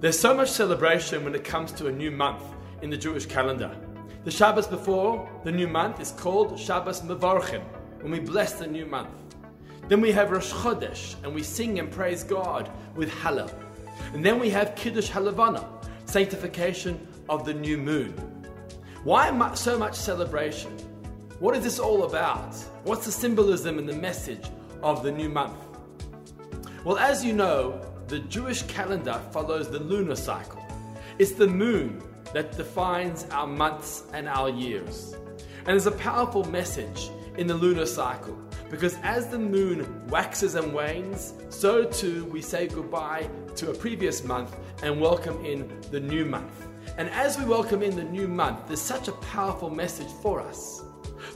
There's so much celebration when it comes to a new month in the Jewish calendar. The Shabbos before the new month is called Shabbos Mevorchim, when we bless the new month. Then we have Rosh Chodesh, and we sing and praise God with Hallel. And then we have Kiddush Halavana, sanctification of the new moon. Why so much celebration? What is this all about? What's the symbolism and the message of the new month? Well, as you know, the Jewish calendar follows the lunar cycle. It's the moon that defines our months and our years. And there's a powerful message in the lunar cycle because as the moon waxes and wanes, so too we say goodbye to a previous month and welcome in the new month. And as we welcome in the new month, there's such a powerful message for us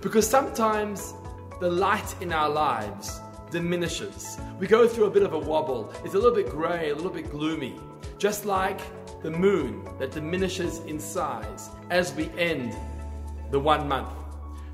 because sometimes the light in our lives diminishes. We go through a bit of a wobble. It's a little bit grey, a little bit gloomy. Just like the moon that diminishes in size as we end the one month.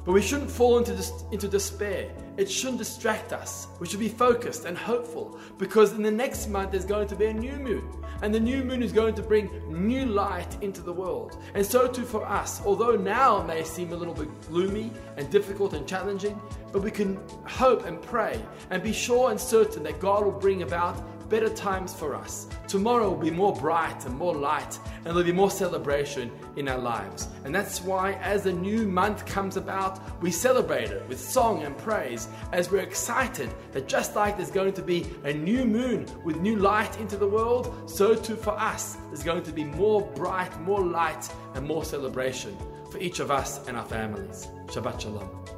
But we shouldn't fall into, dis- into despair. It shouldn't distract us. We should be focused and hopeful because in the next month there's going to be a new moon. And the new moon is going to bring new light into the world. And so too for us. Although now it may seem a little bit gloomy and difficult and challenging, but we can hope and pray and be sure and certain that God will bring about better times for us. Tomorrow will be more bright and more light, and there'll be more celebration in our lives. And that's why, as a new month comes about, we celebrate it with song and praise as we're excited that just like there's going to be a new moon with new light into the world, so too for us, there's going to be more bright, more light, and more celebration for each of us and our families. Shabbat Shalom.